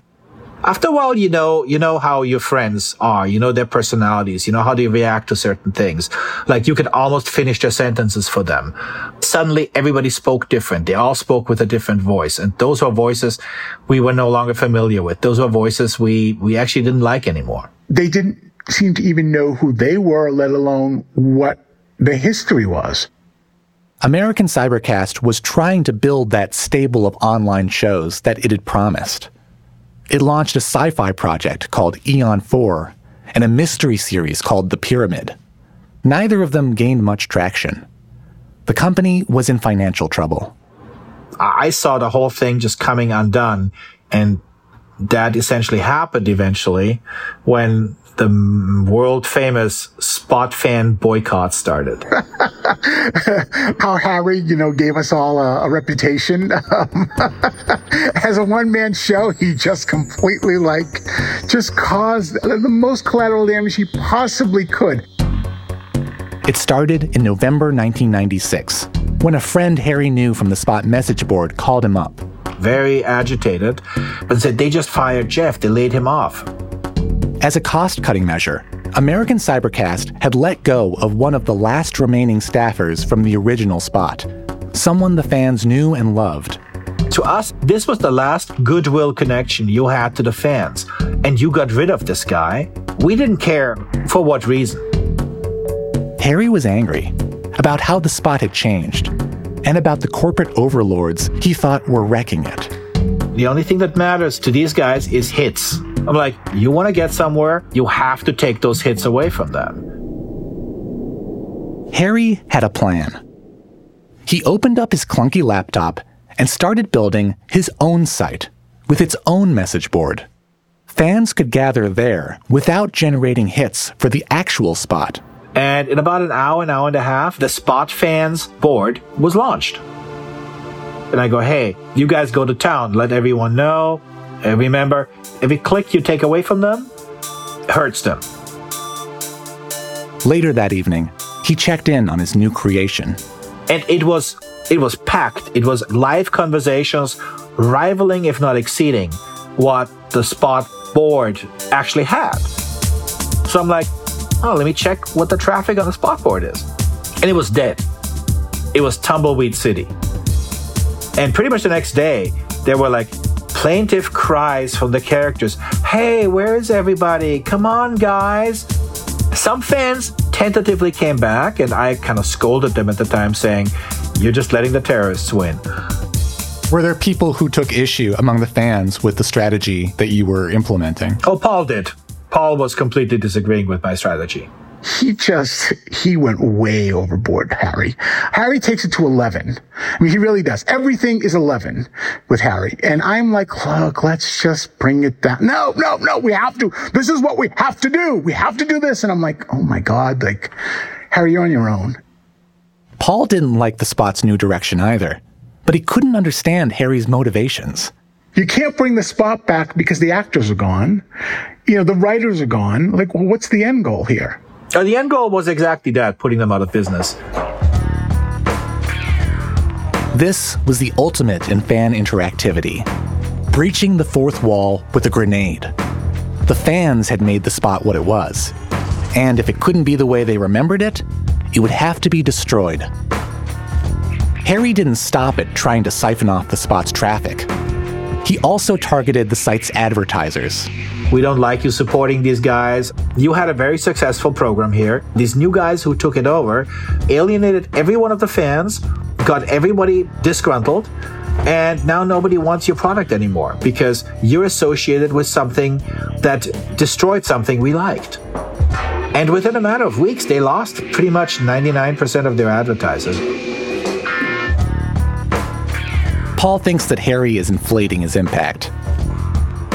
After a while, you know, you know how your friends are, you know their personalities, you know how they react to certain things. Like you could almost finish their sentences for them. suddenly everybody spoke different. They all spoke with a different voice. And those were voices we were no longer familiar with. Those were voices we, we actually didn't like anymore. They didn't seem to even know who they were, let alone what the history was. American Cybercast was trying to build that stable of online shows that it had promised. It launched a sci fi project called Eon 4 and a mystery series called The Pyramid. Neither of them gained much traction. The company was in financial trouble. I saw the whole thing just coming undone, and that essentially happened eventually when the world famous spot fan boycott started. [laughs] How Harry, you know, gave us all a, a reputation. [laughs] Um, [laughs] as a one man show, he just completely, like, just caused the most collateral damage he possibly could. It started in November 1996 when a friend Harry knew from the Spot message board called him up. Very agitated, but said they just fired Jeff, they laid him off. As a cost cutting measure, American Cybercast had let go of one of the last remaining staffers from the original spot, someone the fans knew and loved. To us, this was the last goodwill connection you had to the fans, and you got rid of this guy. We didn't care for what reason. Harry was angry about how the spot had changed and about the corporate overlords he thought were wrecking it. The only thing that matters to these guys is hits. I'm like, you want to get somewhere, you have to take those hits away from them. Harry had a plan. He opened up his clunky laptop and started building his own site with its own message board. Fans could gather there without generating hits for the actual spot. And in about an hour, an hour and a half, the Spot Fans board was launched. And I go, hey, you guys go to town, let everyone know. And remember, every click you take away from them hurts them. Later that evening, he checked in on his new creation. And it was it was packed. It was live conversations rivaling, if not exceeding, what the Spot board actually had. So I'm like, oh, let me check what the traffic on the spot board is. And it was dead. It was Tumbleweed City. And pretty much the next day, there were like plaintive cries from the characters Hey, where is everybody? Come on, guys. Some fans tentatively came back, and I kind of scolded them at the time, saying, You're just letting the terrorists win. Were there people who took issue among the fans with the strategy that you were implementing? Oh, Paul did. Paul was completely disagreeing with my strategy. He just, he went way overboard, Harry. Harry takes it to 11. I mean, he really does. Everything is 11 with Harry. And I'm like, look, let's just bring it down. No, no, no, we have to. This is what we have to do. We have to do this. And I'm like, oh my God, like, Harry, you're on your own. Paul didn't like the spot's new direction either, but he couldn't understand Harry's motivations. You can't bring the spot back because the actors are gone. You know, the writers are gone. Like, well, what's the end goal here? Uh, the end goal was exactly that, putting them out of business. This was the ultimate in fan interactivity breaching the fourth wall with a grenade. The fans had made the spot what it was, and if it couldn't be the way they remembered it, it would have to be destroyed. Harry didn't stop at trying to siphon off the spot's traffic. He also targeted the site's advertisers. We don't like you supporting these guys. You had a very successful program here. These new guys who took it over alienated every one of the fans, got everybody disgruntled, and now nobody wants your product anymore because you're associated with something that destroyed something we liked. And within a matter of weeks, they lost pretty much 99% of their advertisers. Paul thinks that Harry is inflating his impact.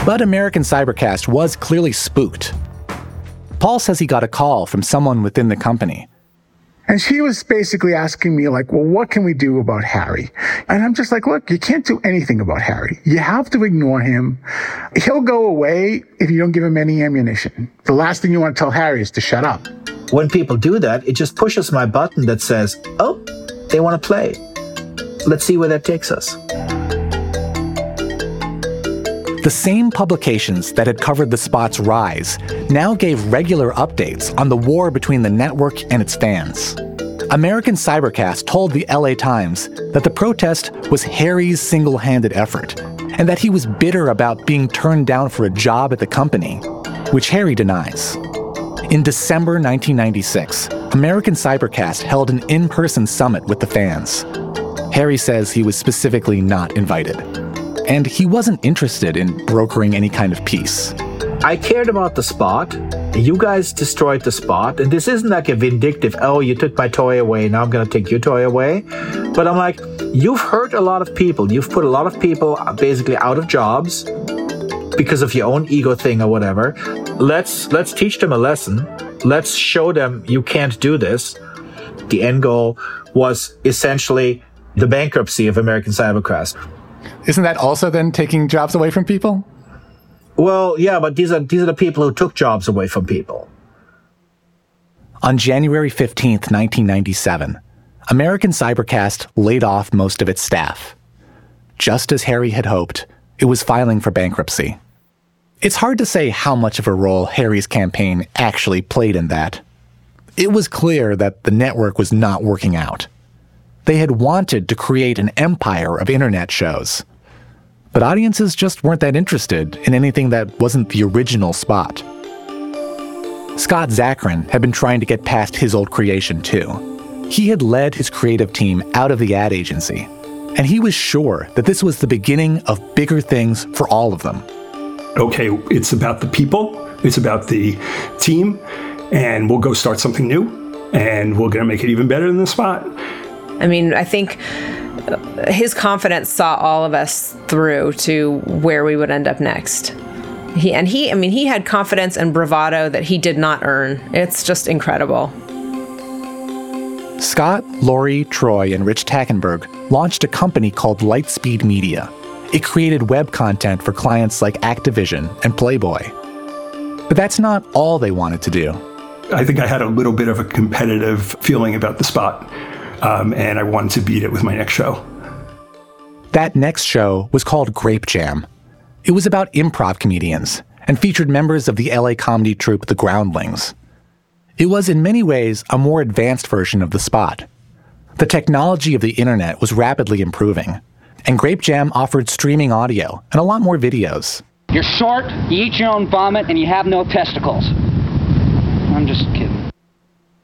But American Cybercast was clearly spooked. Paul says he got a call from someone within the company. And she was basically asking me, like, well, what can we do about Harry? And I'm just like, look, you can't do anything about Harry. You have to ignore him. He'll go away if you don't give him any ammunition. The last thing you want to tell Harry is to shut up. When people do that, it just pushes my button that says, oh, they want to play. Let's see where that takes us. The same publications that had covered the spot's rise now gave regular updates on the war between the network and its fans. American Cybercast told the LA Times that the protest was Harry's single handed effort and that he was bitter about being turned down for a job at the company, which Harry denies. In December 1996, American Cybercast held an in person summit with the fans. Harry says he was specifically not invited, and he wasn't interested in brokering any kind of peace. I cared about the spot. You guys destroyed the spot. And this isn't like a vindictive, oh, you took my toy away, now I'm going to take your toy away. But I'm like, you've hurt a lot of people. You've put a lot of people uh, basically out of jobs because of your own ego thing or whatever. Let's let's teach them a lesson. Let's show them you can't do this. The end goal was essentially the bankruptcy of American Cybercast. Isn't that also then taking jobs away from people? Well, yeah, but these are these are the people who took jobs away from people. On January 15th, 1997, American Cybercast laid off most of its staff. Just as Harry had hoped, it was filing for bankruptcy. It's hard to say how much of a role Harry's campaign actually played in that. It was clear that the network was not working out. They had wanted to create an empire of internet shows, but audiences just weren't that interested in anything that wasn't the original spot. Scott Zakarin had been trying to get past his old creation too. He had led his creative team out of the ad agency, and he was sure that this was the beginning of bigger things for all of them. Okay, it's about the people, it's about the team, and we'll go start something new, and we're going to make it even better than the spot. I mean, I think his confidence saw all of us through to where we would end up next. He and he, I mean, he had confidence and bravado that he did not earn. It's just incredible. Scott, Laurie, Troy, and Rich Tackenberg launched a company called Lightspeed Media. It created web content for clients like Activision and Playboy. But that's not all they wanted to do. I think I had a little bit of a competitive feeling about the spot, um, and I wanted to beat it with my next show. That next show was called Grape Jam. It was about improv comedians and featured members of the LA comedy troupe The Groundlings. It was in many ways a more advanced version of The Spot. The technology of the internet was rapidly improving, and Grape Jam offered streaming audio and a lot more videos. You're short, you eat your own vomit, and you have no testicles. I'm just kidding.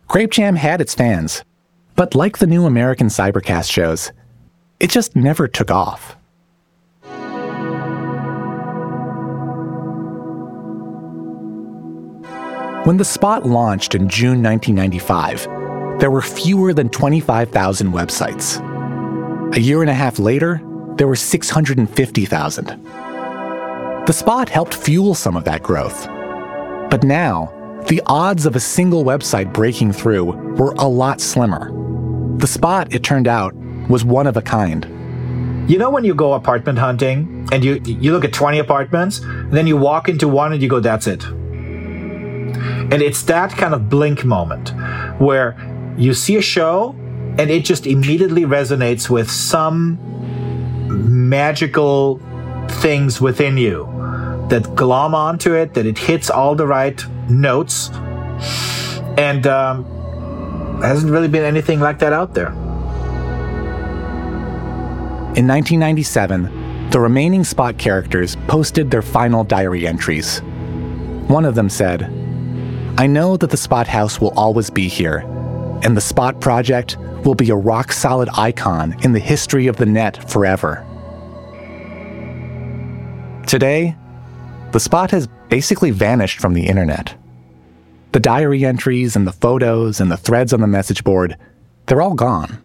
Grape Jam had its fans, but like the new American Cybercast shows, it just never took off. When the Spot launched in June 1995, there were fewer than 25,000 websites. A year and a half later, there were 650,000. The Spot helped fuel some of that growth. But now, the odds of a single website breaking through were a lot slimmer. The Spot, it turned out, was one of a kind. You know when you go apartment hunting and you you look at 20 apartments, and then you walk into one and you go, that's it. And it's that kind of blink moment where you see a show and it just immediately resonates with some magical things within you that glom onto it, that it hits all the right notes. And um, hasn't really been anything like that out there. In 1997, the remaining Spot characters posted their final diary entries. One of them said, I know that the Spot House will always be here, and the Spot Project will be a rock solid icon in the history of the net forever. Today, the Spot has basically vanished from the internet. The diary entries and the photos and the threads on the message board, they're all gone.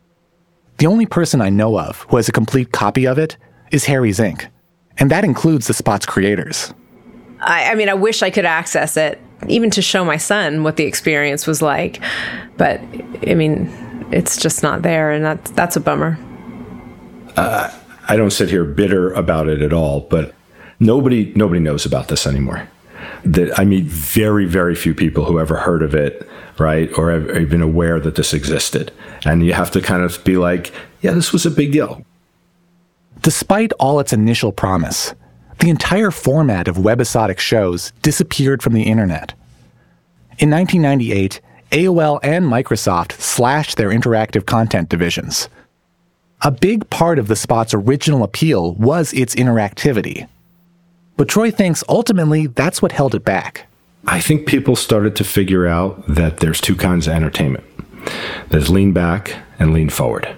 The only person I know of who has a complete copy of it is Harry Zink., and that includes the Spot's creators. I, I mean, I wish I could access it, even to show my son what the experience was like. But I mean, it's just not there, and that's that's a bummer. Uh, I don't sit here bitter about it at all, but nobody nobody knows about this anymore. That I meet very very few people who ever heard of it, right, or have even aware that this existed, and you have to kind of be like, yeah, this was a big deal. Despite all its initial promise, the entire format of webisodic shows disappeared from the internet. In 1998, AOL and Microsoft slashed their interactive content divisions. A big part of the spot's original appeal was its interactivity. But Troy thinks ultimately that's what held it back. I think people started to figure out that there's two kinds of entertainment there's lean back and lean forward,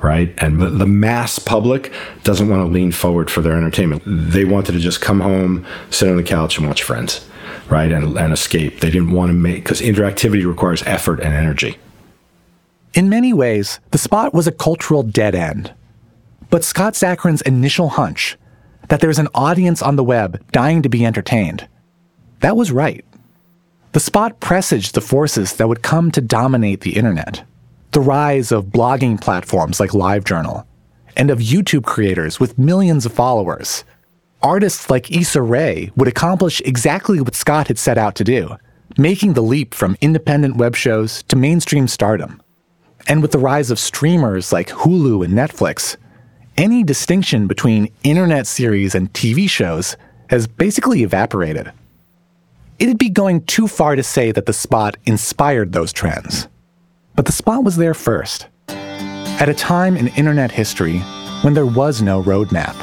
right? And the, the mass public doesn't want to lean forward for their entertainment. They wanted to just come home, sit on the couch, and watch friends, right? And, and escape. They didn't want to make, because interactivity requires effort and energy. In many ways, the spot was a cultural dead end. But Scott Zakarin's initial hunch that there's an audience on the web dying to be entertained, that was right. The spot presaged the forces that would come to dominate the internet the rise of blogging platforms like LiveJournal, and of YouTube creators with millions of followers. Artists like Issa Rae would accomplish exactly what Scott had set out to do, making the leap from independent web shows to mainstream stardom. And with the rise of streamers like Hulu and Netflix, any distinction between internet series and TV shows has basically evaporated it'd be going too far to say that the spot inspired those trends. But the spot was there first. At a time in internet history when there was no roadmap.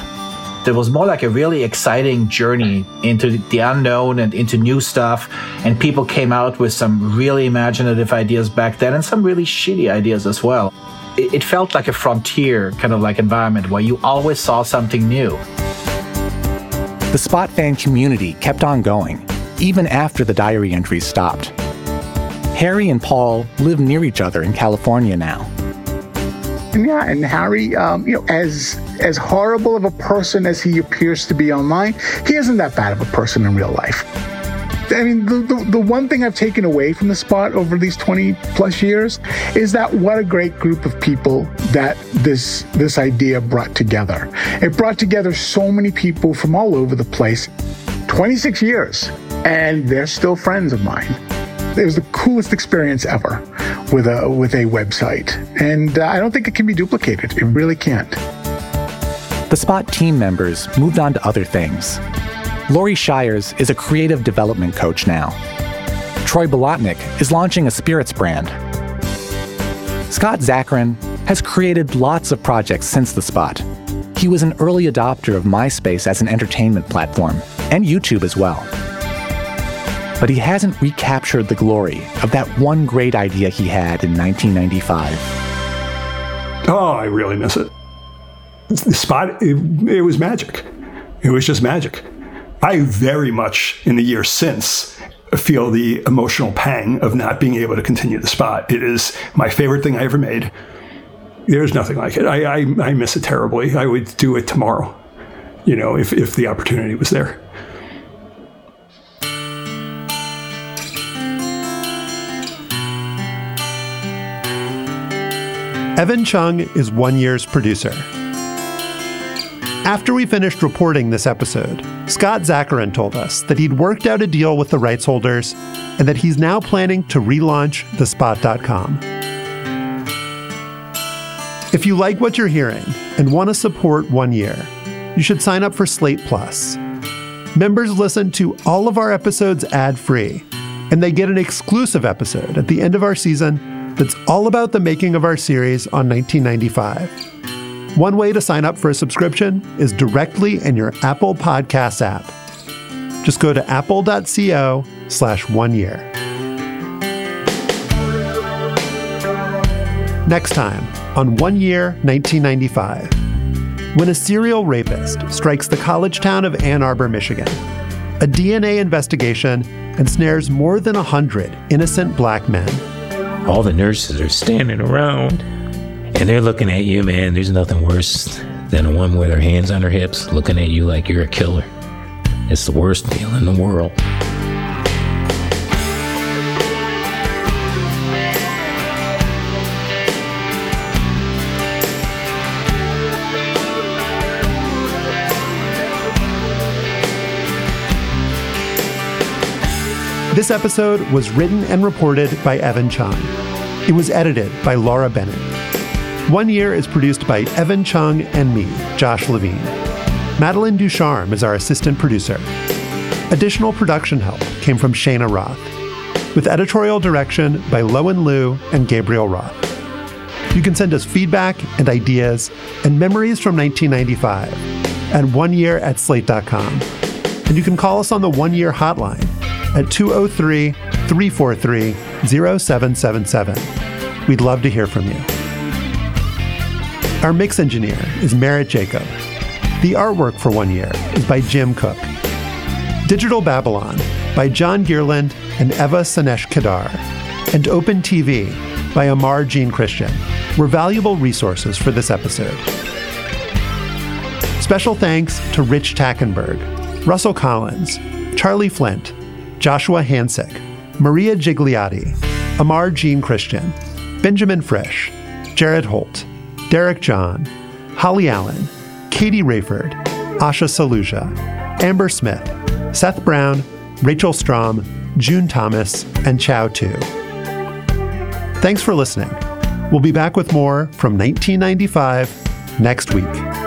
It was more like a really exciting journey into the unknown and into new stuff. And people came out with some really imaginative ideas back then and some really shitty ideas as well. It, it felt like a frontier kind of like environment where you always saw something new. The Spot fan community kept on going even after the diary entries stopped. Harry and Paul live near each other in California now. And yeah, and Harry, um, you know, as as horrible of a person as he appears to be online, he isn't that bad of a person in real life. I mean, the, the, the, one thing I've taken away from the spot over these 20 plus years is that what a great group of people that this this idea brought together. It brought together so many people from all over the place. 26 years and they're still friends of mine. It was the coolest experience ever with a with a website, and uh, I don't think it can be duplicated. It really can't. The Spot team members moved on to other things. Laurie Shires is a creative development coach now. Troy Bolotnick is launching a spirits brand. Scott Zakarin has created lots of projects since The Spot. He was an early adopter of MySpace as an entertainment platform, and YouTube as well but he hasn't recaptured the glory of that one great idea he had in 1995. Oh, I really miss it. The spot, it, it was magic. It was just magic. I very much, in the years since, feel the emotional pang of not being able to continue the spot. It is my favorite thing I ever made. There's nothing like it. I, I, I miss it terribly. I would do it tomorrow, you know, if, if the opportunity was there. Evan Chung is One Year's producer. After we finished reporting this episode, Scott Zakarin told us that he'd worked out a deal with the rights holders and that he's now planning to relaunch thespot.com. If you like what you're hearing and want to support One Year, you should sign up for Slate Plus. Members listen to all of our episodes ad free, and they get an exclusive episode at the end of our season that's all about the making of our series on 1995. One way to sign up for a subscription is directly in your Apple Podcasts app. Just go to apple.co slash one year. Next time on One Year 1995. When a serial rapist strikes the college town of Ann Arbor, Michigan, a DNA investigation ensnares more than a hundred innocent black men all the nurses are standing around and they're looking at you, man. There's nothing worse than a woman with her hands on her hips looking at you like you're a killer. It's the worst feeling in the world. This episode was written and reported by Evan Chung. It was edited by Laura Bennett. One Year is produced by Evan Chung and me, Josh Levin. Madeline Ducharme is our assistant producer. Additional production help came from Shayna Roth. with editorial direction by Lowen Liu and Gabriel Roth. You can send us feedback and ideas and memories from 1995 at one year at slate.com. And you can call us on the one year hotline at 203 343 0777. We'd love to hear from you. Our mix engineer is Merritt Jacob. The artwork for One Year is by Jim Cook. Digital Babylon by John Geirland and Eva Sonesh Kedar. And Open TV by Aymar Jean Christian were valuable resources for this episode. Special thanks to Rich Tackenberg, Russell Collins, Charlie Flint, Joshua Hansick, Maria Gigliotti, Aymar Jean Christian, Benjamin Frisch, Jared Holt, Derek John, Holly Allen, Katie Rayford, Asha Saluja, Amber Smith, Seth Brown, Rachel Strom, June Thomas, and Chau Tu. Thanks for listening. We'll be back with more from 1995 next week.